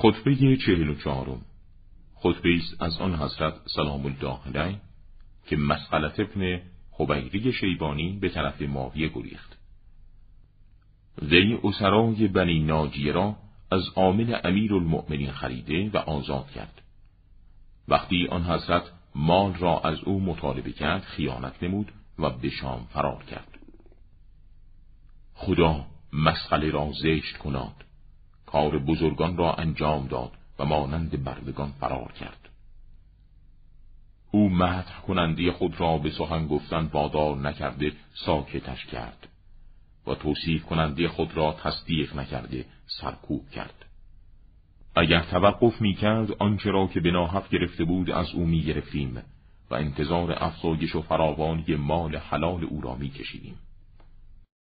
خطبه چهل و چهارم. خطبه است از آن حضرت سلام الله علیه که مسئلت ابن خبیری شیبانی به طرف ماویه گریخت. وی اسرای بنی ناجیه را از عامل امیر المؤمنین خریده و آزاد کرد. وقتی آن حضرت مال را از او مطالبه کرد خیانت نمود و به شام فرار کرد. خدا مسئله را زشت کناد کار بزرگان را انجام داد و مانند بردگان فرار کرد. او مدح کنندی خود را به سخن گفتن وادار نکرده ساکتش کرد و توصیف کنندی خود را تصدیق نکرده سرکوب کرد. اگر توقف می کرد آنچه را که به ناحق گرفته بود از او می گرفتیم و انتظار افزایش و فراوانی مال حلال او را می کشیدیم